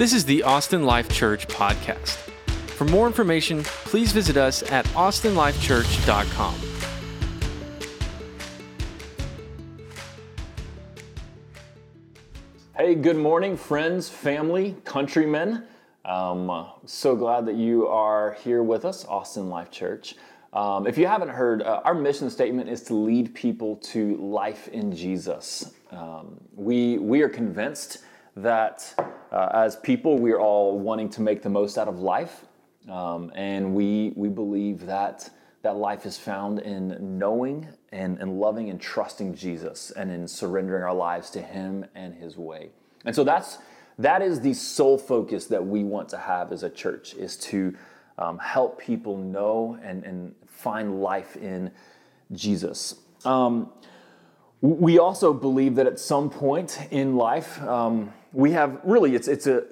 This is the Austin Life Church podcast. For more information, please visit us at austinlifechurch.com. Hey, good morning, friends, family, countrymen. Um, so glad that you are here with us, Austin Life Church. Um, if you haven't heard, uh, our mission statement is to lead people to life in Jesus. Um, we, we are convinced that uh, as people, we're all wanting to make the most out of life. Um, and we, we believe that that life is found in knowing and, and loving and trusting Jesus and in surrendering our lives to Him and His way. And so that's that is the sole focus that we want to have as a church is to um, help people know and, and find life in Jesus. Um, we also believe that at some point in life, um, we have really, it's, it's a,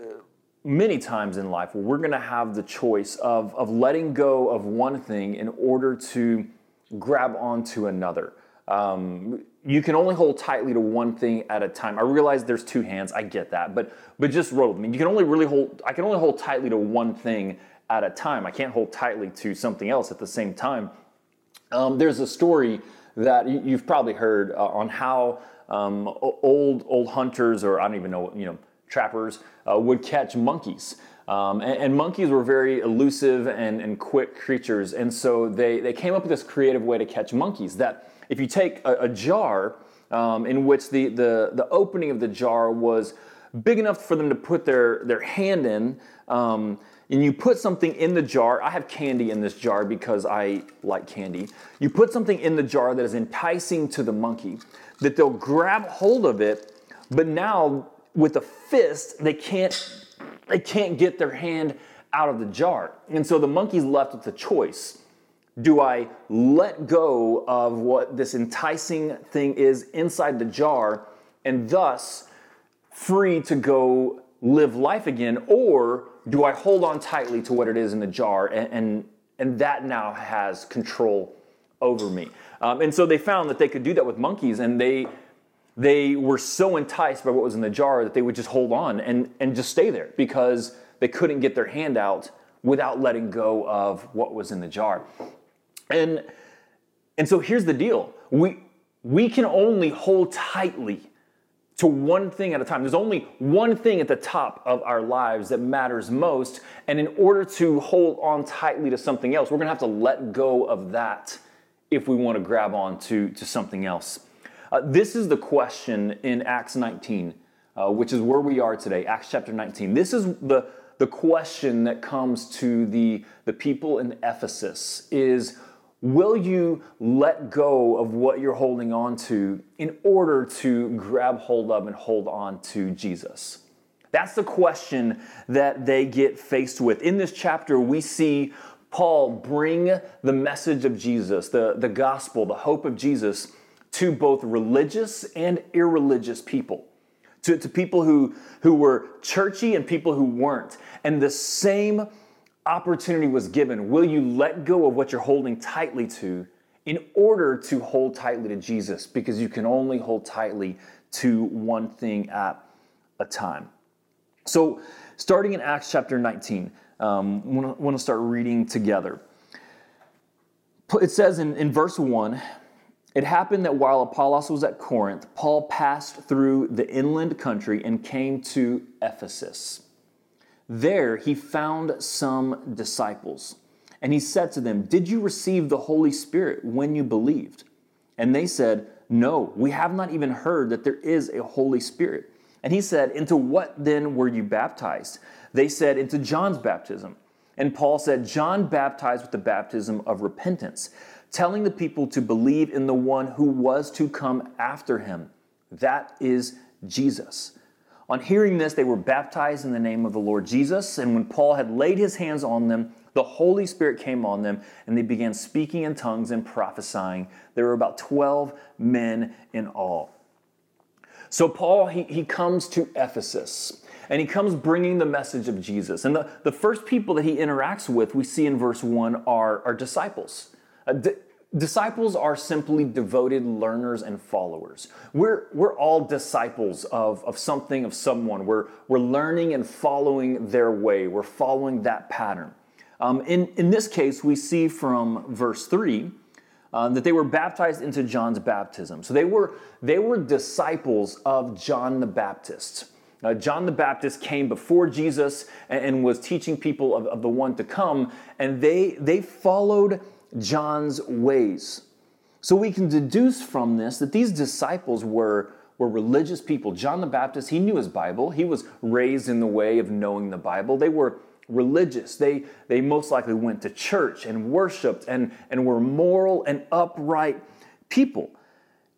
many times in life where we're going to have the choice of, of letting go of one thing in order to grab onto another. Um, you can only hold tightly to one thing at a time. I realize there's two hands. I get that, but but just roll with me. You can only really hold. I can only hold tightly to one thing at a time. I can't hold tightly to something else at the same time. Um, there's a story that you've probably heard uh, on how um, old old hunters, or I don't even know, you know, trappers uh, would catch monkeys. Um, and, and, monkeys were very elusive and, and quick creatures, and so they, they came up with this creative way to catch monkeys. That if you take a, a jar um, in which the, the, the opening of the jar was big enough for them to put their, their hand in, um, and you put something in the jar. I have candy in this jar because I like candy. You put something in the jar that is enticing to the monkey, that they'll grab hold of it, but now with a fist, they can't they can't get their hand out of the jar. And so the monkey's left with a choice. Do I let go of what this enticing thing is inside the jar and thus free to go live life again? Or do I hold on tightly to what it is in the jar and, and, and that now has control over me? Um, and so they found that they could do that with monkeys and they they were so enticed by what was in the jar that they would just hold on and, and just stay there because they couldn't get their hand out without letting go of what was in the jar. And, and so here's the deal we, we can only hold tightly to one thing at a time. There's only one thing at the top of our lives that matters most. And in order to hold on tightly to something else, we're gonna have to let go of that if we wanna grab on to, to something else. Uh, this is the question in Acts 19, uh, which is where we are today, Acts chapter 19. This is the, the question that comes to the, the people in Ephesus is, will you let go of what you're holding on to in order to grab hold of and hold on to Jesus? That's the question that they get faced with. In this chapter, we see Paul bring the message of Jesus, the, the gospel, the hope of Jesus to both religious and irreligious people, to, to people who, who were churchy and people who weren't. And the same opportunity was given. Will you let go of what you're holding tightly to in order to hold tightly to Jesus? Because you can only hold tightly to one thing at a time. So, starting in Acts chapter 19, um, want to start reading together. It says in, in verse 1 it happened that while Apollos was at Corinth, Paul passed through the inland country and came to Ephesus. There he found some disciples, and he said to them, Did you receive the Holy Spirit when you believed? And they said, No, we have not even heard that there is a Holy Spirit. And he said, Into what then were you baptized? They said, Into John's baptism. And Paul said, John baptized with the baptism of repentance telling the people to believe in the one who was to come after him. That is Jesus. On hearing this, they were baptized in the name of the Lord Jesus. And when Paul had laid his hands on them, the Holy Spirit came on them, and they began speaking in tongues and prophesying. There were about 12 men in all. So, Paul, he, he comes to Ephesus, and he comes bringing the message of Jesus. And the, the first people that he interacts with, we see in verse 1, are, are disciples. Uh, disciples are simply devoted learners and followers. We're, we're all disciples of, of something, of someone. We're, we're learning and following their way, we're following that pattern. Um, in, in this case, we see from verse 3 uh, that they were baptized into John's baptism. So they were, they were disciples of John the Baptist. Uh, John the Baptist came before Jesus and, and was teaching people of, of, the one to come, and they, they followed John's ways. So we can deduce from this that these disciples were, were religious people. John the Baptist, he knew his Bible, he was raised in the way of knowing the Bible. They were religious. They, they most likely went to church and worshiped and, and were moral and upright people.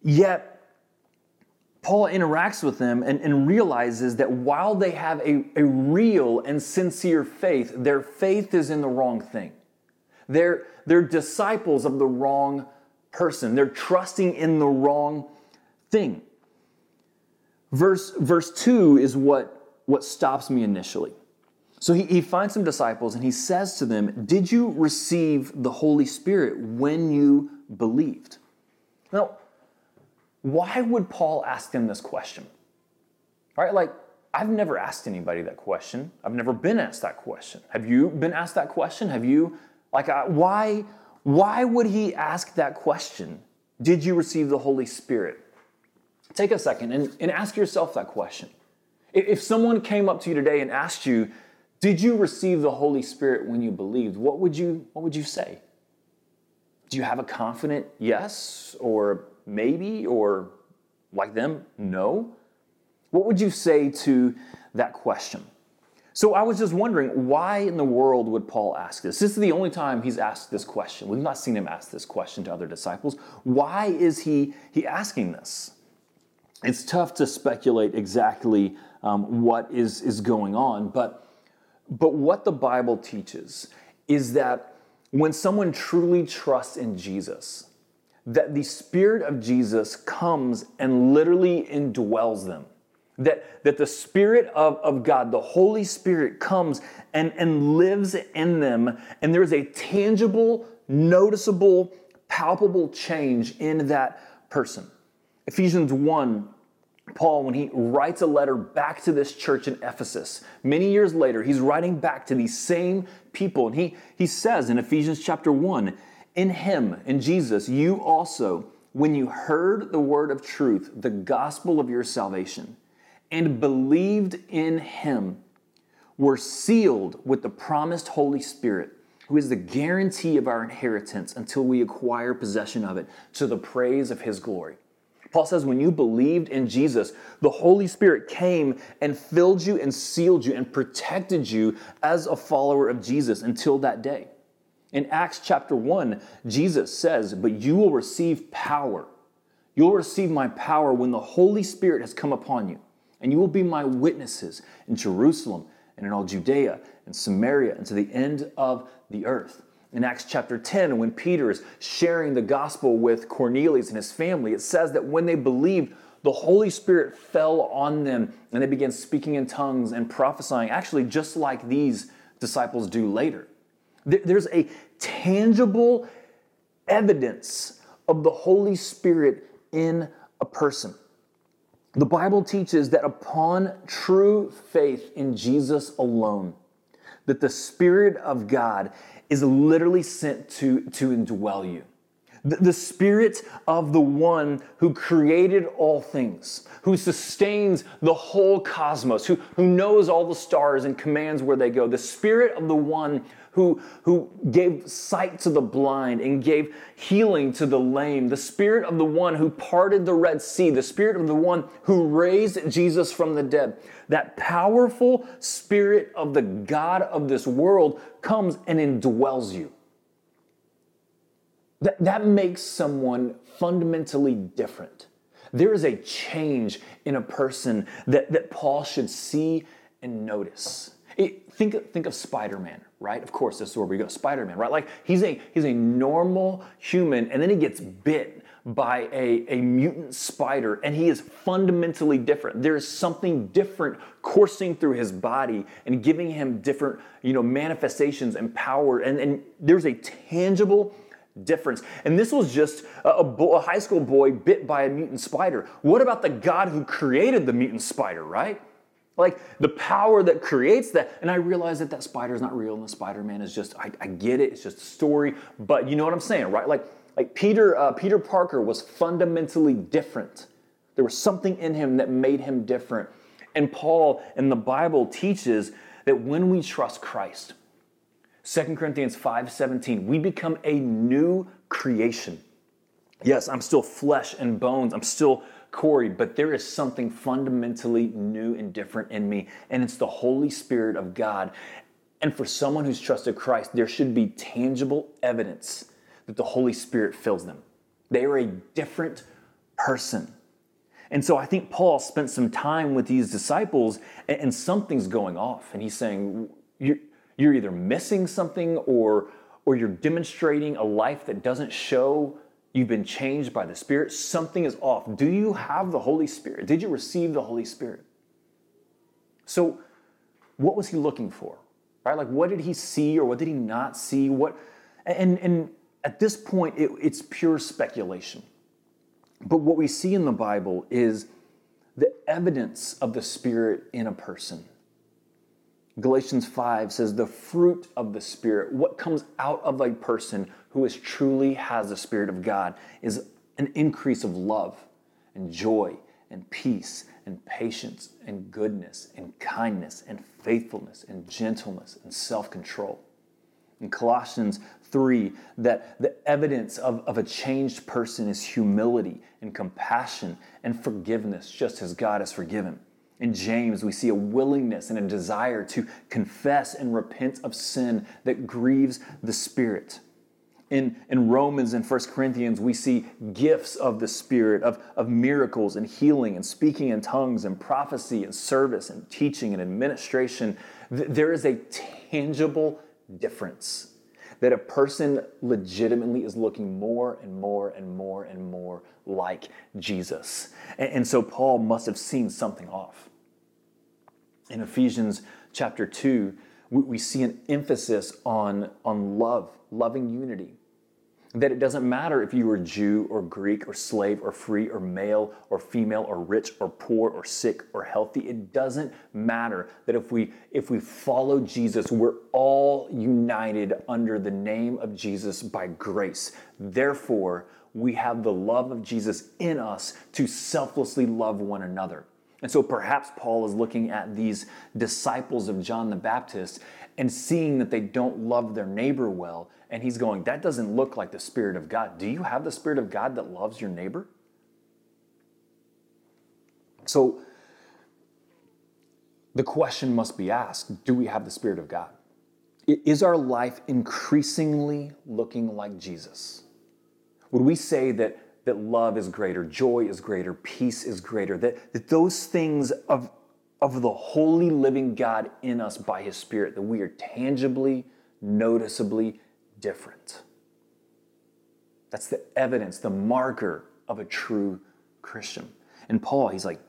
Yet, Paul interacts with them and, and realizes that while they have a, a real and sincere faith, their faith is in the wrong thing. They're, they're disciples of the wrong person. They're trusting in the wrong thing. Verse, verse 2 is what, what stops me initially. So he, he finds some disciples and he says to them, Did you receive the Holy Spirit when you believed? Now, why would Paul ask them this question? All right, like, I've never asked anybody that question. I've never been asked that question. Have you been asked that question? Have you, like, uh, why, why would he ask that question? Did you receive the Holy Spirit? Take a second and, and ask yourself that question. If someone came up to you today and asked you, did you receive the Holy Spirit when you believed? What would you, what would you say? Do you have a confident yes or maybe or like them, no? What would you say to that question? So I was just wondering, why in the world would Paul ask this? This is the only time he's asked this question. We've not seen him ask this question to other disciples. Why is he, he asking this? It's tough to speculate exactly um, what is, is going on, but but what the Bible teaches is that when someone truly trusts in Jesus, that the Spirit of Jesus comes and literally indwells them. That, that the Spirit of, of God, the Holy Spirit, comes and, and lives in them, and there's a tangible, noticeable, palpable change in that person. Ephesians 1 Paul, when he writes a letter back to this church in Ephesus, many years later, he's writing back to these same people. And he, he says in Ephesians chapter 1 In him, in Jesus, you also, when you heard the word of truth, the gospel of your salvation, and believed in him, were sealed with the promised Holy Spirit, who is the guarantee of our inheritance until we acquire possession of it to the praise of his glory. Paul says, when you believed in Jesus, the Holy Spirit came and filled you and sealed you and protected you as a follower of Jesus until that day. In Acts chapter 1, Jesus says, But you will receive power. You'll receive my power when the Holy Spirit has come upon you, and you will be my witnesses in Jerusalem and in all Judea and Samaria and to the end of the earth. In Acts chapter 10, when Peter is sharing the gospel with Cornelius and his family, it says that when they believed, the Holy Spirit fell on them and they began speaking in tongues and prophesying, actually, just like these disciples do later. There's a tangible evidence of the Holy Spirit in a person. The Bible teaches that upon true faith in Jesus alone, that the Spirit of God is literally sent to, to indwell you. The, the Spirit of the one who created all things, who sustains the whole cosmos, who, who knows all the stars and commands where they go. The Spirit of the one who, who gave sight to the blind and gave healing to the lame, the Spirit of the one who parted the Red Sea, the Spirit of the one who raised Jesus from the dead. That powerful Spirit of the God of this world comes and indwells you. That, that makes someone fundamentally different. There is a change in a person that, that Paul should see and notice. It, think, think of Spider Man, right? Of course, this is where we go. Spider Man, right? Like he's a, he's a normal human, and then he gets bit by a, a mutant spider, and he is fundamentally different. There is something different coursing through his body and giving him different you know, manifestations and power. And, and there's a tangible difference. And this was just a, a, bo- a high school boy bit by a mutant spider. What about the God who created the mutant spider, right? Like the power that creates that. And I realize that that spider is not real and the Spider Man is just, I, I, get it, it's just a story. But you know what I'm saying, right? Like, like Peter, uh, Peter Parker was fundamentally different. There was something in him that made him different. And Paul in the Bible teaches that when we trust Christ, 2 Corinthians 5:17, we become a new creation. Yes, I'm still flesh and bones. I'm still Corey, but there is something fundamentally new and different in me, and it's the Holy Spirit of God. And for someone who's trusted Christ, there should be tangible evidence that the Holy Spirit fills them. They are a different person. And so I think Paul spent some time with these disciples and, something's going off. And he's saying, you're, you're either missing something or, or you're demonstrating a life that doesn't show you've been changed by the Spirit. Something is off. Do you have the Holy Spirit? Did you receive the Holy Spirit? So, what was he looking for? Right? Like, what did he see or what did he not see? What, and, and at this point, it, it's pure speculation. But what we see in the Bible is the evidence of the Spirit in a person. Galatians 5 says, the fruit of the Spirit, what comes out of a person who is truly has the Spirit of God, is an increase of love and joy and peace and patience and goodness and kindness and faithfulness and gentleness and self control. In Colossians 3, that the evidence of, of a changed person is humility and compassion and forgiveness, just as God has forgiven. In James, we see a willingness and a desire to confess and repent of sin that grieves the Spirit. In, in Romans and 1 Corinthians, we see gifts of the Spirit, of, of miracles and healing and speaking in tongues and prophecy and service and teaching and administration. There is a tangible difference that a person legitimately is looking more and more and more and more like Jesus. And, and so Paul must have seen something off. In Ephesians chapter 2, we, we see an emphasis on, on love, loving unity that it doesn't matter if you were Jew or Greek or slave or free or male or female or rich or poor or sick or healthy. It doesn't matter that if we if we follow Jesus, we're all united under the name of Jesus by grace. Therefore, we have the love of Jesus in us to selflessly love one another. And so perhaps Paul is looking at these disciples of John the Baptist and seeing that they don't love their neighbor well and he's going, That doesn't look like the Spirit of God. Do you have the Spirit of God that loves your neighbor? So the question must be asked Do we have the Spirit of God? Is our life increasingly looking like Jesus? Would we say that, that love is greater, joy is greater, peace is greater, that, that those things of, of the holy living God in us by His Spirit, that we are tangibly, noticeably, different. That's the evidence, the marker of a true Christian. And Paul, he's like,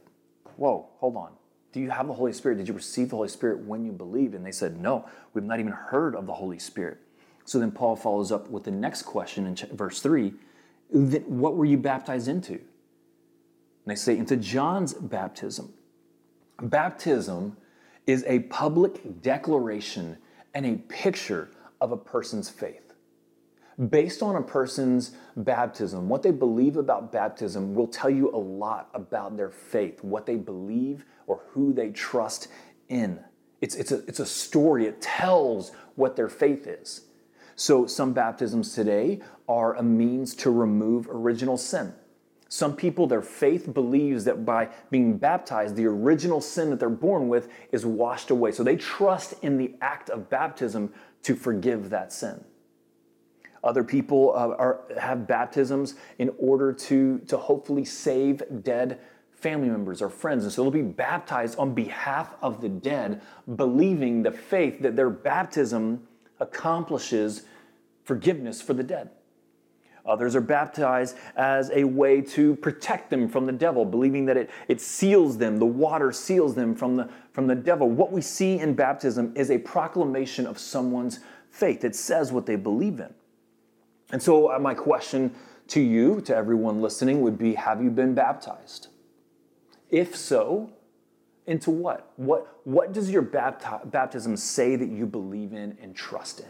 Whoa, hold on. Do you have the Holy Spirit? Did you receive the Holy Spirit when you believed? And they said, No, we've not even heard of the Holy Spirit. So then Paul follows up with the next question in verse 3 What were you baptized into? And they say, Into John's baptism. Baptism is a public declaration and a picture of a person's faith. Based on a person's baptism, what they believe about baptism will tell you a lot about their faith, what they believe or who they trust in. It's, it's, a, it's a story, it tells what their faith is. So, some baptisms today are a means to remove original sin. Some people, their faith believes that by being baptized, the original sin that they're born with is washed away. So they trust in the act of baptism to forgive that sin. Other people uh, are, have baptisms in order to, to hopefully save dead family members or friends. And so they'll be baptized on behalf of the dead, believing the faith that their baptism accomplishes forgiveness for the dead. Others are baptized as a way to protect them from the devil, believing that it, it seals them, the water seals them from the, from the devil. What we see in baptism is a proclamation of someone's faith. It says what they believe in. And so, uh, my question to you, to everyone listening, would be Have you been baptized? If so, into what? What, what does your bapti- baptism say that you believe in and trust in?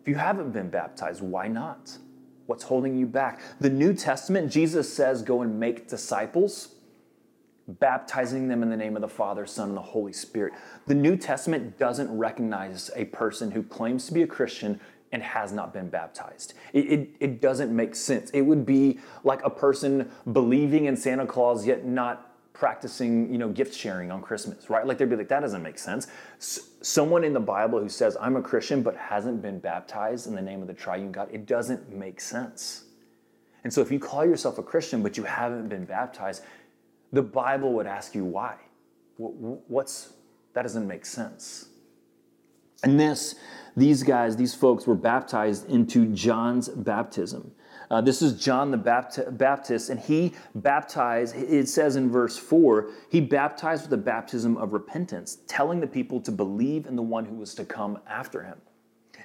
If you haven't been baptized, why not? What's holding you back? The New Testament, Jesus says, Go and make disciples, baptizing them in the name of the Father, Son, and the Holy Spirit. The New Testament doesn't recognize a person who claims to be a Christian and has not been baptized. It, it, it, doesn't make sense. It would be like a person believing in Santa Claus yet not practicing, you know, gift sharing on Christmas, right? Like they'd be like, that doesn't make sense. S- someone in the Bible who says, I'm a Christian but hasn't been baptized in the name of the triune God, it doesn't make sense. And so if you call yourself a Christian but you haven't been baptized, the Bible would ask you why. What's that doesn't make sense. And this these guys, these folks were baptized into John's baptism. Uh, this is John the Baptist, and he baptized, it says in verse 4, he baptized with the baptism of repentance, telling the people to believe in the one who was to come after him.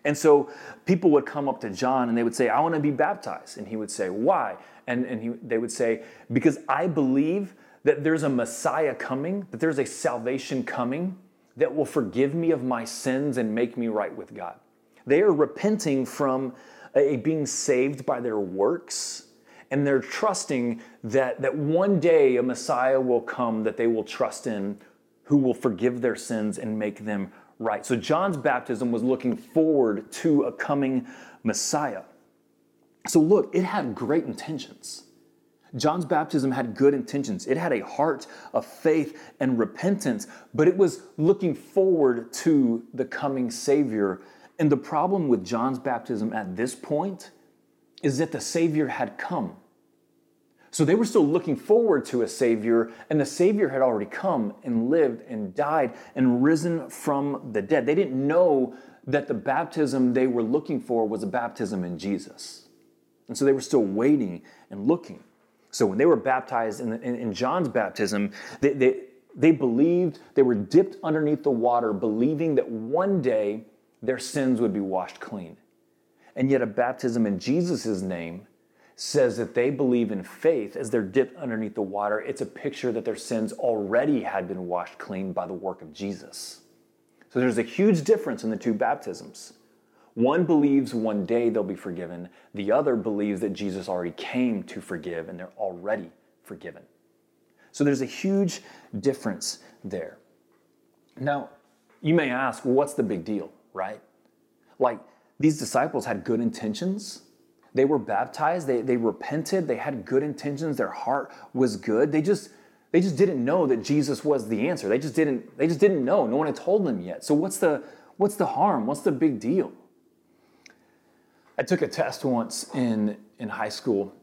And so people would come up to John and they would say, I want to be baptized. And he would say, Why? And, and he, they would say, Because I believe that there's a Messiah coming, that there's a salvation coming that will forgive me of my sins and make me right with God. They are repenting from being saved by their works, and they're trusting that, that one day a Messiah will come that they will trust in who will forgive their sins and make them right. So John's baptism was looking forward to a coming Messiah. So look, it had great intentions. John's baptism had good intentions. It had a heart of faith and repentance, but it was looking forward to the coming Savior. And the problem with John's baptism at this point is that the Savior had come. So they were still looking forward to a Savior, and the Savior had already come and lived and died and risen from the dead. They didn't know that the baptism they were looking for was a baptism in Jesus. And so they were still waiting and looking. So when they were baptized in, in, in John's baptism, they, they, they believed, they were dipped underneath the water, believing that one day their sins would be washed clean. And yet, a baptism in Jesus' name says that they believe in faith as they're dipped underneath the water. It's a picture that their sins already had been washed clean by the work of Jesus. So there's a huge difference in the two baptisms. One believes one day they'll be forgiven, the other believes that Jesus already came to forgive and they're already forgiven. So there's a huge difference there. Now, you may ask, well, what's the big deal, right? Like, these disciples had good intentions. They were baptized, they, they repented, they had good intentions, their heart was good. They just they just didn't know that Jesus was the answer. They just didn't they just didn't know. No one had told them yet. So what's the what's the harm? What's the big deal? I took a test once in, in high school,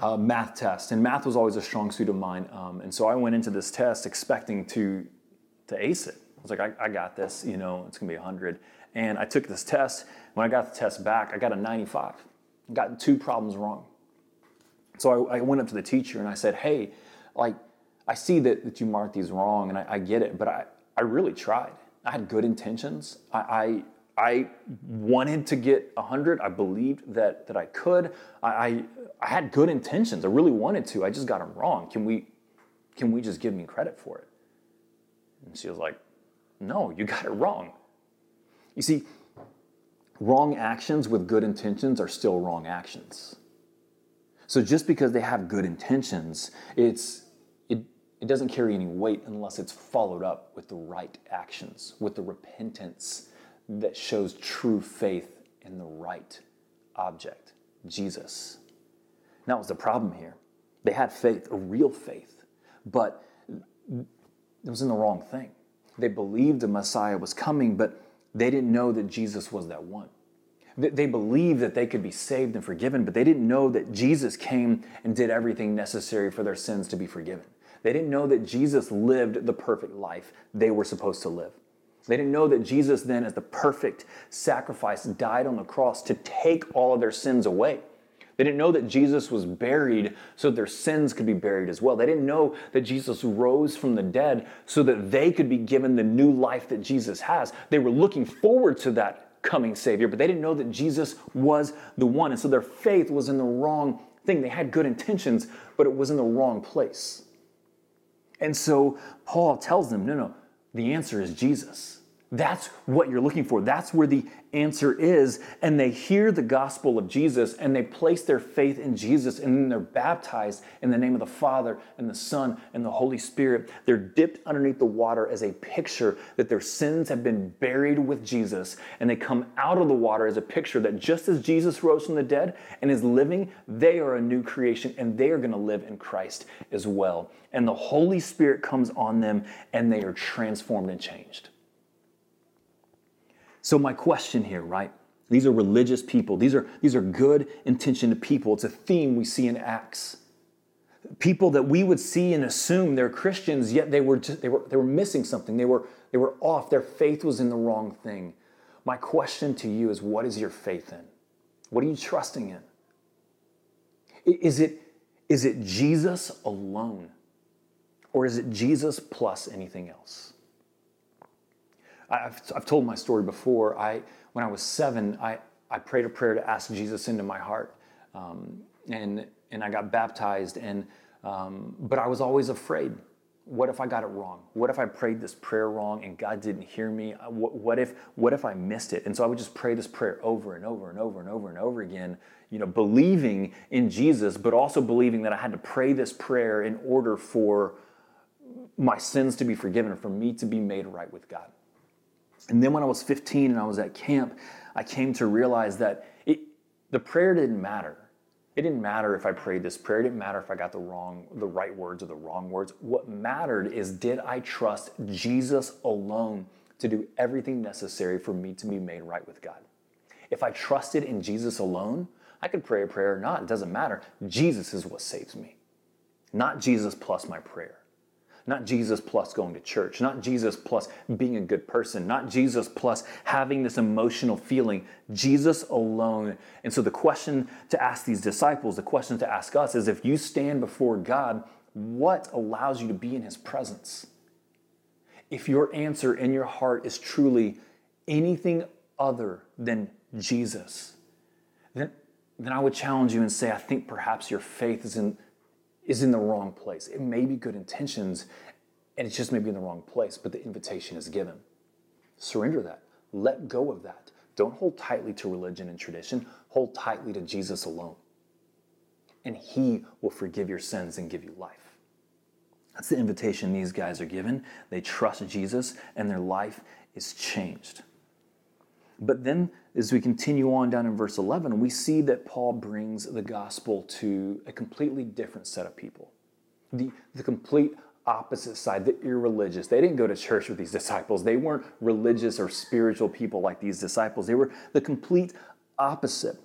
a math test, and math was always a strong suit of mine. Um, and so I went into this test expecting to, to ace it. I was like, I, I got this, you know, it's gonna be 100. And I took this test. When I got the test back, I got a 95. I got two problems wrong. So I, I, went up to the teacher and I said, Hey, like, I see that, that you marked these wrong and I, I get it, but I, I really tried. I had good intentions. I, I, I wanted to get 100. I believed that, that I could. I, I, I, had good intentions. I really wanted to. I just got them wrong. Can we, can we just give me credit for it? And she was like, No, you got it wrong. You see, wrong actions with good intentions are still wrong actions. So just because they have good intentions, it's, it, it doesn't carry any weight unless it's followed up with the right actions, with the repentance that shows true faith in the right object, Jesus. And that was the problem here. They had faith, a real faith, but it was in the wrong thing. They believed the Messiah was coming, but they didn't know that Jesus was that one. They believed that they could be saved and forgiven, but they didn't know that Jesus came and did everything necessary for their sins to be forgiven. They didn't know that Jesus lived the perfect life they were supposed to live. They didn't know that Jesus, then, as the perfect sacrifice, died on the cross to take all of their sins away. They didn't know that Jesus was buried so that their sins could be buried as well. They didn't know that Jesus rose from the dead so that they could be given the new life that Jesus has. They were looking forward to that coming Savior, but they didn't know that Jesus was the one. And so their faith was in the wrong thing. They had good intentions, but it was in the wrong place. And so Paul tells them, no, no, the answer is Jesus. That's what you're looking for. That's where the answer is. And they hear the gospel of Jesus and they place their faith in Jesus and then they're baptized in the name of the Father and the Son and the Holy Spirit. They're dipped underneath the water as a picture that their sins have been buried with Jesus. And they come out of the water as a picture that just as Jesus rose from the dead and is living, they are a new creation and they are going to live in Christ as well. And the Holy Spirit comes on them and they are transformed and changed. So my question here, right? These are religious people. These are, these are good intentioned people. It's a theme we see in Acts. People that we would see and assume they're Christians, yet they were, just, they were, they were missing something. They were, they were off. Their faith was in the wrong thing. My question to you is what is your faith in? What are you trusting in? Is it, is it Jesus alone? Or is it Jesus plus anything else? I've, I've told my story before. I, when I was seven, I, I prayed a prayer to ask Jesus into my heart. Um, and, and I got baptized, and, um, but I was always afraid. What if I got it wrong? What if I prayed this prayer wrong and God didn't hear me? Uh, what, what, if, what if I missed it? And so I would just pray this prayer over and over and over and over and over again, you know, believing in Jesus, but also believing that I had to pray this prayer in order for my sins to be forgiven, and for me to be made right with God. And then when I was 15 and I was at camp, I came to realize that it, the prayer didn't matter. It didn't matter if I prayed this prayer. It didn't matter if I got the wrong, the right words or the wrong words. What mattered is did I trust Jesus alone to do everything necessary for me to be made right with God? If I trusted in Jesus alone, I could pray a prayer or not. It doesn't matter. Jesus is what saves me, not Jesus plus my prayer. Not Jesus plus going to church, not Jesus plus being a good person, not Jesus plus having this emotional feeling, Jesus alone. And so the question to ask these disciples, the question to ask us is if you stand before God, what allows you to be in his presence? If your answer in your heart is truly anything other than Jesus, then, then I would challenge you and say, I think perhaps your faith is in is in the wrong place. It may be good intentions, and it's just maybe in the wrong place, but the invitation is given. Surrender that. Let go of that. Don't hold tightly to religion and tradition. Hold tightly to Jesus alone. And He will forgive your sins and give you life. That's the invitation these guys are given. They trust Jesus, and their life is changed. But then, as we continue on down in verse 11, we see that Paul brings the gospel to a completely different set of people. The, the complete opposite side, the irreligious. They didn't go to church with these disciples. They weren't religious or spiritual people like these disciples. They were the complete opposite.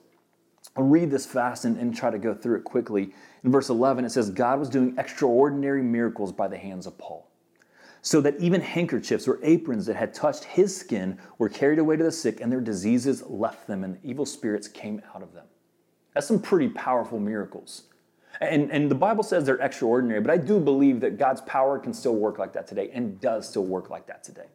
I'll read this fast and, and try to go through it quickly. In verse 11, it says, God was doing extraordinary miracles by the hands of Paul so that even handkerchiefs or aprons that had touched his skin were carried away to the sick, and their diseases left them, and evil spirits came out of them. That's some pretty powerful miracles. And, and the Bible says they're extraordinary, but I do believe that God's power can still work like that today and does still work like that today.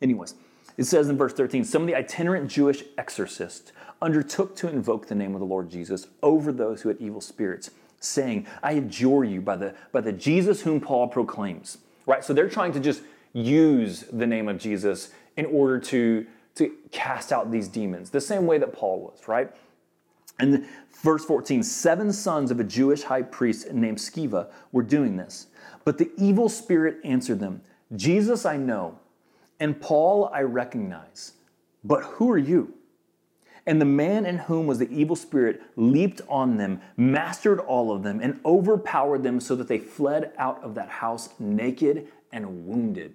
Anyways, it says in verse 13 some of the itinerant Jewish exorcists undertook to invoke the name of the Lord Jesus over those who had evil spirits, saying, I adjure you by the, by the Jesus whom Paul proclaims right? So they're trying to just use the name of Jesus in order to, to cast out these demons, the same way that Paul was, right? And verse 14, seven sons of a Jewish high priest named Sceva were doing this. But the evil spirit answered them, Jesus I know, and Paul I recognize, but who are you? And the man in whom was the evil spirit leaped on them, mastered all of them, and overpowered them so that they fled out of that house naked and wounded.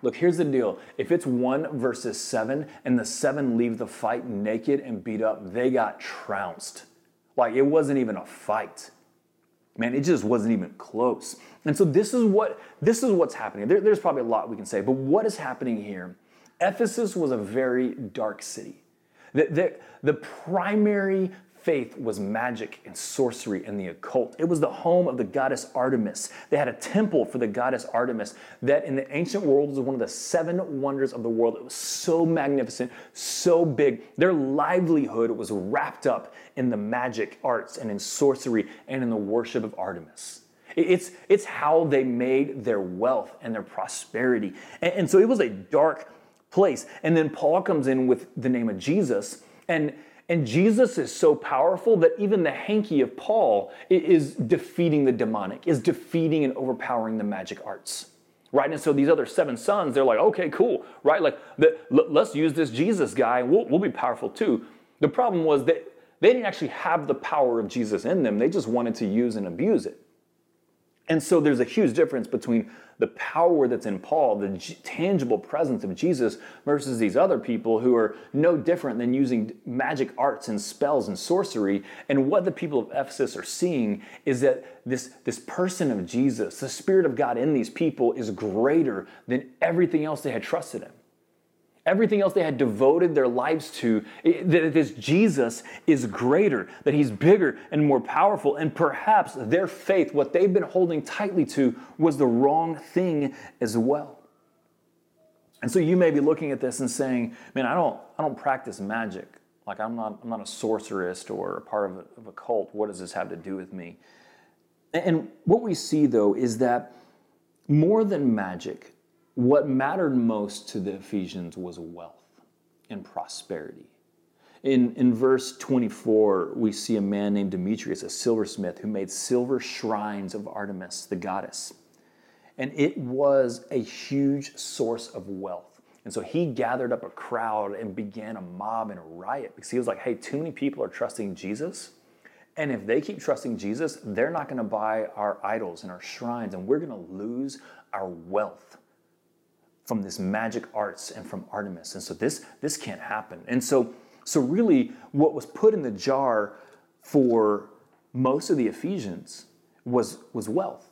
Look, here's the deal. If it's one versus seven, and the seven leave the fight naked and beat up, they got trounced. Like it wasn't even a fight. Man, it just wasn't even close. And so this is what this is what's happening. There, there's probably a lot we can say, but what is happening here? Ephesus was a very dark city. The, the, the primary faith was magic and sorcery and the occult. It was the home of the goddess Artemis. They had a temple for the goddess Artemis that in the ancient world was one of the seven wonders of the world. It was so magnificent, so big. Their livelihood was wrapped up in the magic arts and in sorcery and in the worship of Artemis. It's, it's how they made their wealth and their prosperity. And, and so it was a dark place. And then Paul comes in with the name of Jesus and and Jesus is so powerful that even the hanky of Paul is defeating the demonic, is defeating and overpowering the magic arts. Right? And so these other seven sons, they're like, okay, cool, right? Like, the, let's use this Jesus guy, we'll, we'll be powerful too. The problem was that they didn't actually have the power of Jesus in them, they just wanted to use and abuse it. And so there's a huge difference between the power that's in Paul, the g- tangible presence of Jesus, versus these other people who are no different than using magic arts and spells and sorcery. And what the people of Ephesus are seeing is that this, this person of Jesus, the Spirit of God in these people, is greater than everything else they had trusted in everything else they had devoted their lives to, that this Jesus is greater, that he's bigger and more powerful, and perhaps their faith, what they've been holding tightly to, was the wrong thing as well. And so you may be looking at this and saying, man, I don't, I don't practice magic. Like I'm not, I'm not a sorcerist or a part of a, of a cult. What does this have to do with me? And what we see though is that more than magic, what mattered most to the Ephesians was wealth and prosperity. In, in verse 24, we see a man named Demetrius, a silversmith, who made silver shrines of Artemis, the goddess. And it was a huge source of wealth. And so he gathered up a crowd and began a mob and a riot because he was like, hey, too many people are trusting Jesus. And if they keep trusting Jesus, they're not going to buy our idols and our shrines, and we're going to lose our wealth from this magic arts and from Artemis. And so this, this can't happen. And so, so really what was put in the jar for most of the Ephesians was, was wealth.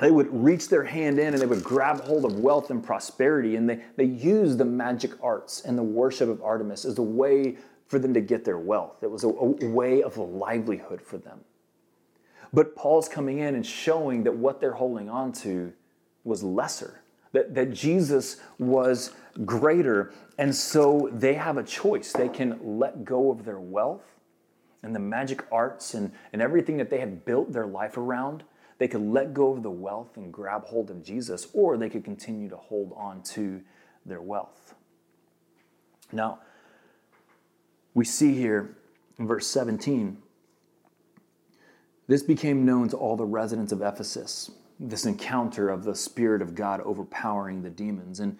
They would reach their hand in and they would grab hold of wealth and prosperity, and they, they used the magic arts and the worship of Artemis as a way for them to get their wealth. It was a, a way of a livelihood for them. But Paul's coming in and showing that what they're holding on to was lesser that, that Jesus was greater. And so they have a choice. They can let go of their wealth and the magic arts and, and everything that they had built their life around. They could let go of the wealth and grab hold of Jesus, or they could continue to hold on to their wealth. Now, we see here in verse 17 this became known to all the residents of Ephesus this encounter of the Spirit of God overpowering the demons. And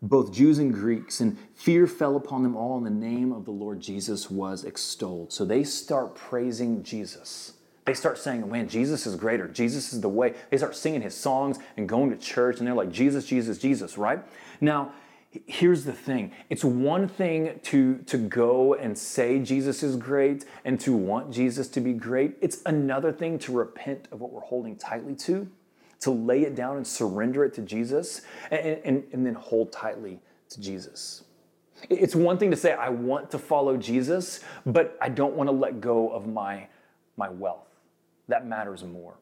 both Jews and Greeks, and fear fell upon them all, and the name of the Lord Jesus was extolled. So they start praising Jesus. They start saying, Man, Jesus is greater. Jesus is the way. They start singing his songs and going to church, and they're like, Jesus, Jesus, Jesus, right? Now, here's the thing it's one thing to to go and say jesus is great and to want jesus to be great it's another thing to repent of what we're holding tightly to to lay it down and surrender it to Jesus and, and, and then hold tightly to Jesus. It's one thing to say, I want to follow Jesus, but I don't want to let go of my, my wealth. That matters more.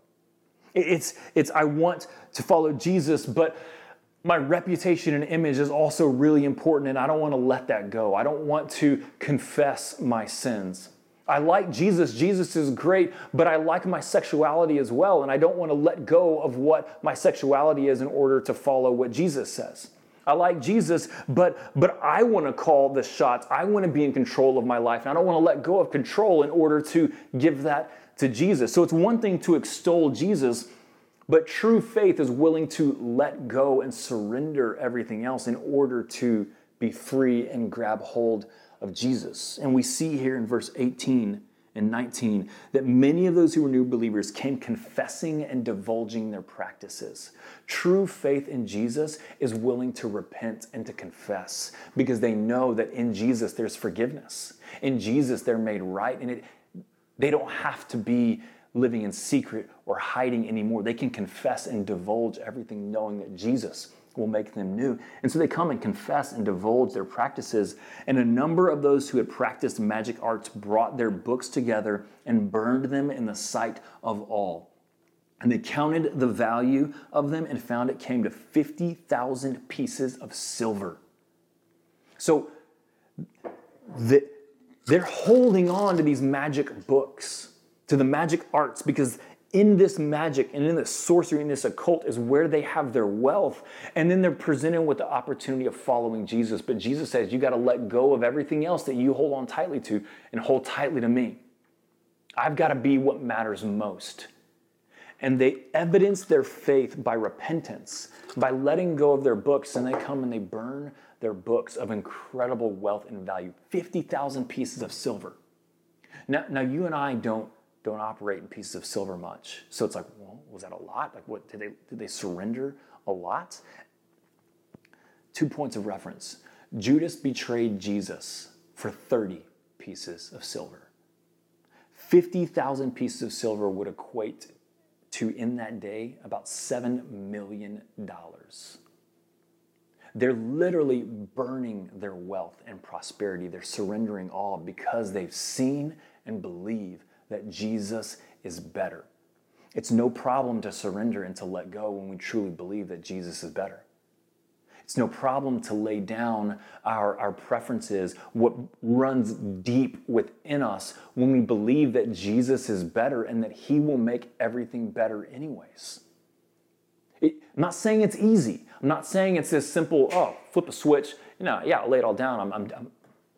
It's, it's, I want to follow Jesus, but my reputation and image is also really important, and I don't want to let that go. I don't want to confess my sins. I like Jesus. Jesus is great, but I like my sexuality as well, and I don't want to let go of what my sexuality is in order to follow what Jesus says. I like Jesus, but but I want to call the shots. I want to be in control of my life, and I don't want to let go of control in order to give that to Jesus. So it's one thing to extol Jesus, but true faith is willing to let go and surrender everything else in order to be free and grab hold of Jesus. And we see here in verse 18 and 19 that many of those who were new believers came confessing and divulging their practices. True faith in Jesus is willing to repent and to confess because they know that in Jesus there's forgiveness. In Jesus they're made right and it, they don't have to be living in secret or hiding anymore. They can confess and divulge everything knowing that Jesus will make them new. And so they come and confess and divulge their practices. And a number of those who had practiced magic arts brought their books together and burned them in the sight of all. And they counted the value of them and found it came to 50,000 pieces of silver. So they're holding on to these magic books, to the magic arts, because in this magic and in this sorcery and this occult is where they have their wealth. And then they're presented with the opportunity of following Jesus. But Jesus says, You got to let go of everything else that you hold on tightly to and hold tightly to me. I've got to be what matters most. And they evidence their faith by repentance, by letting go of their books, and they come and they burn their books of incredible wealth and value 50,000 pieces of silver. Now, now, you and I don't don't operate in pieces of silver much. So it's like, well, was that a lot? Like, what did they did they surrender a lot? Two points of reference. Judas betrayed Jesus for 30 pieces of silver. 50,000 pieces of silver would equate to, in that day, about $7 million. They're literally burning their wealth and prosperity. They're surrendering all because they've seen and believe that Jesus is better. It's no problem to surrender and to let go when we truly believe that Jesus is better. It's no problem to lay down our, our preferences, what runs deep within us when we believe that Jesus is better and that He will make everything better, anyways. It, I'm not saying it's easy. I'm not saying it's this simple, oh, flip a switch. You know, yeah, I'll lay it all down. I'm, I'm,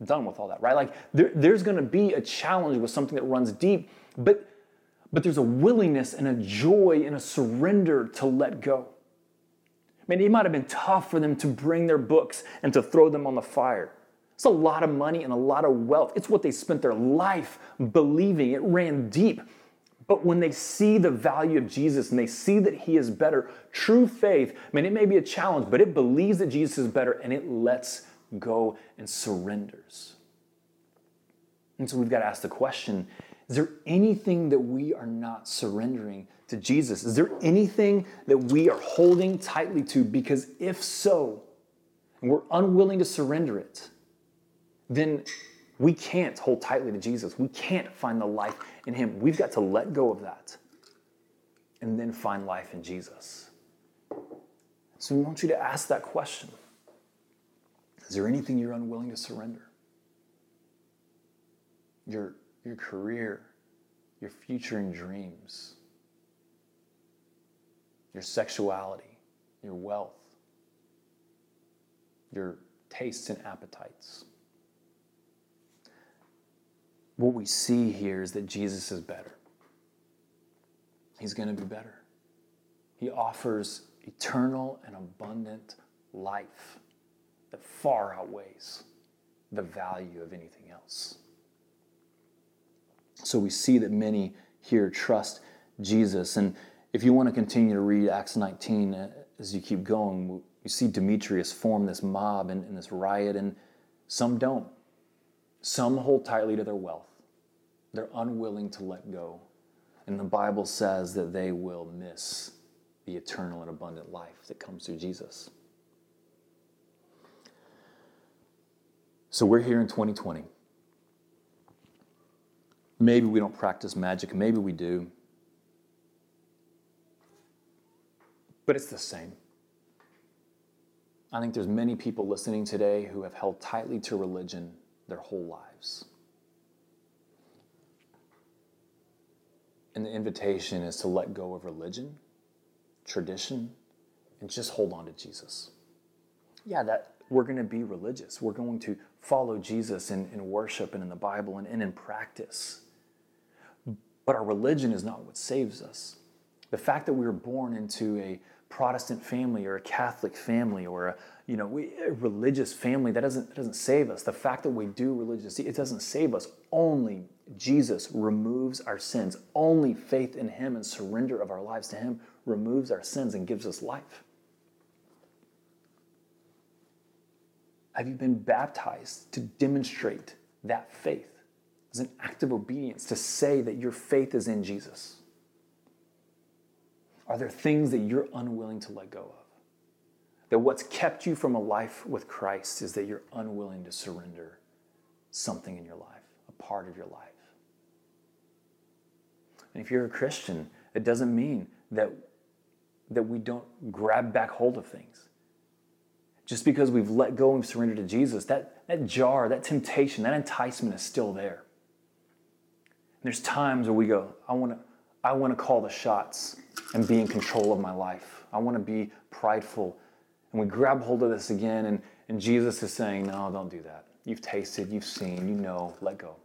done with all that, right? Like there, there's going to be a challenge with something that runs deep, but but there's a willingness and a joy and a surrender to let go. I mean, it might have been tough for them to bring their books and to throw them on the fire. It's a lot of money and a lot of wealth. It's what they spent their life believing. It ran deep. But when they see the value of Jesus and they see that He is better, true faith, I mean, it may be a challenge, but it believes that Jesus is better and it lets go and surrenders. And so we've got to ask the question is there anything that we are not surrendering to Jesus? Is there anything that we are holding tightly to? Because if so, and we're unwilling to surrender it, then we can't hold tightly to Jesus. We can't find the life in Him. We've got to let go of that and then find life in Jesus. So we want you to ask that question. Is there anything you're unwilling to surrender? Your, your career, your future and dreams, your sexuality, your wealth, your tastes and appetites. What we see here is that Jesus is better. He's going to be better. He offers eternal and abundant life that far outweighs the value of anything else. So we see that many here trust Jesus. And if you want to continue to read Acts 19 uh, as you keep going, you see Demetrius form this mob and, and this riot, and some don't. Some hold tightly to their wealth, they're unwilling to let go. And the Bible says that they will miss the eternal and abundant life that comes through Jesus. So we're here in 2020. Maybe we don't practice magic, maybe we do. But it's the same. I think there's many people listening today who have held tightly to religion their whole lives. And the invitation is to let go of religion, tradition, and just hold on to Jesus. Yeah, that we're going to be religious. We're going to follow Jesus in, in worship and in the Bible and, and in practice. But our religion is not what saves us. The fact that we were born into a Protestant family or a Catholic family or a you know we, a religious family that doesn't that doesn't save us. The fact that we do religious it doesn't save us. Only Jesus removes our sins. Only faith in Him and surrender of our lives to Him removes our sins and gives us life. Have you been baptized to demonstrate that faith as an act of obedience to say that your faith is in Jesus? Are there things that you're unwilling to let go of? that what's kept you from a life with Christ is that you're unwilling to surrender something in your life, a part of your life. And if you're a Christian, it doesn't mean that, that we don't grab back hold of things. Just because we've let go and surrendered to Jesus, that, that jar, that temptation, that enticement is still there. And there's times where we go, I want to I want to call the shots and be in control of my life. I want to be prideful. And we grab hold of this again, and, and Jesus is saying, No, don't do that. You've tasted, you've seen, you know, let go.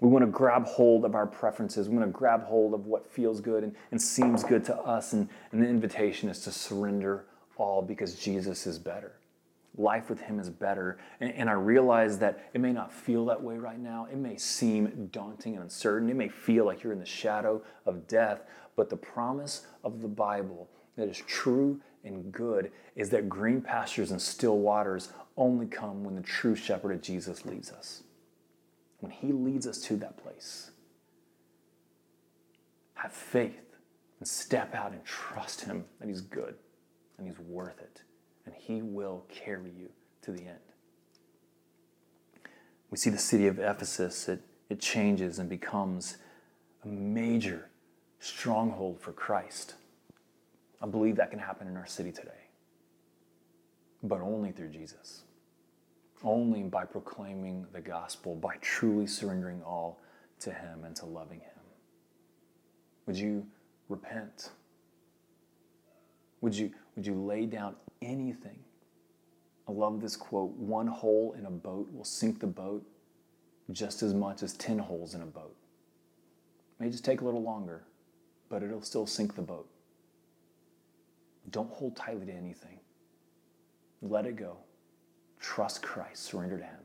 We want to grab hold of our preferences. We want to grab hold of what feels good and, and seems good to us. And, and the invitation is to surrender all because Jesus is better. Life with Him is better. And, and I realize that it may not feel that way right now. It may seem daunting and uncertain. It may feel like you're in the shadow of death. But the promise of the Bible that is true and good is that green pastures and still waters only come when the true shepherd of Jesus leads us when He leads us to that place, have faith and step out and trust Him that He's good and He's worth it, and He will carry you to the end. We see the city of Ephesus, it, it changes and becomes a major stronghold for Christ. I believe that can happen in our city today, but only through Jesus only by proclaiming the gospel, by truly surrendering all to Him and to loving Him. Would you repent? Would you, would you lay down anything? I love this quote one hole in a boat will sink the boat just as much as 10 holes in a boat. It may just take a little longer, but it'll still sink the boat. Don't hold tightly to anything. Let it go. Trust Christ, surrender to Him.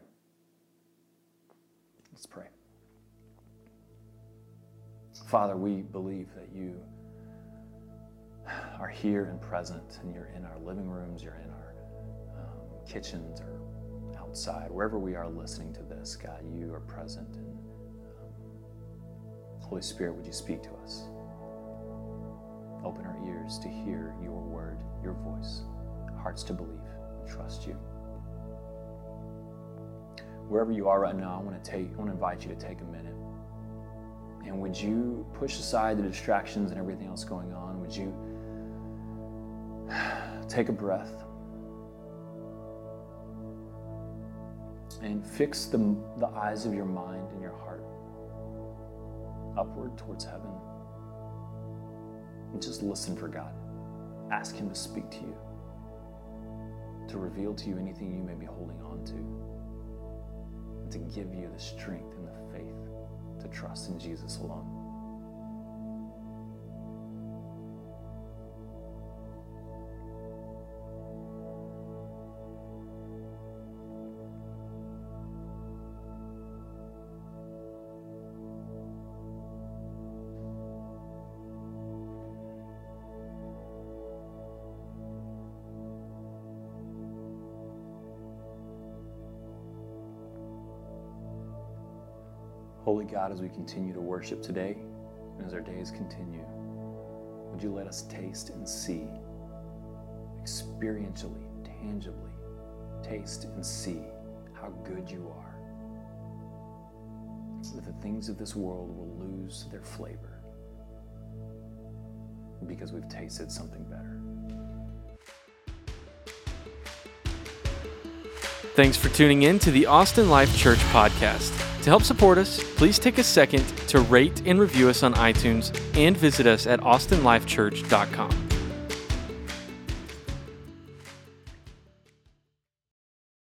Let's pray. Father, we believe that you are here and present, and you're in our living rooms, you're in our um, kitchens or outside, wherever we are listening to this, God, you are present. And um, Holy Spirit, would you speak to us? Open our ears to hear your word, your voice, hearts to believe, trust you wherever you are right now, I want to take, I want to invite you to take a minute. And would you push aside the distractions and everything else going on? Would you take a breath and fix the, the eyes of your mind and your heart upward towards heaven? And just listen for God. Ask Him to speak to you, to reveal to you anything you may be holding on to and to give you the strength and the faith to trust in Jesus alone. God, as we continue to worship today, and as our days continue, would you let us taste and see, experientially, tangibly, taste and see how good you are. So that the things of this world will lose their flavor because we've tasted something better. Thanks for tuning in to the Austin Life Church podcast. To help support us, please take a second to rate and review us on iTunes and visit us at austinlifechurch.com.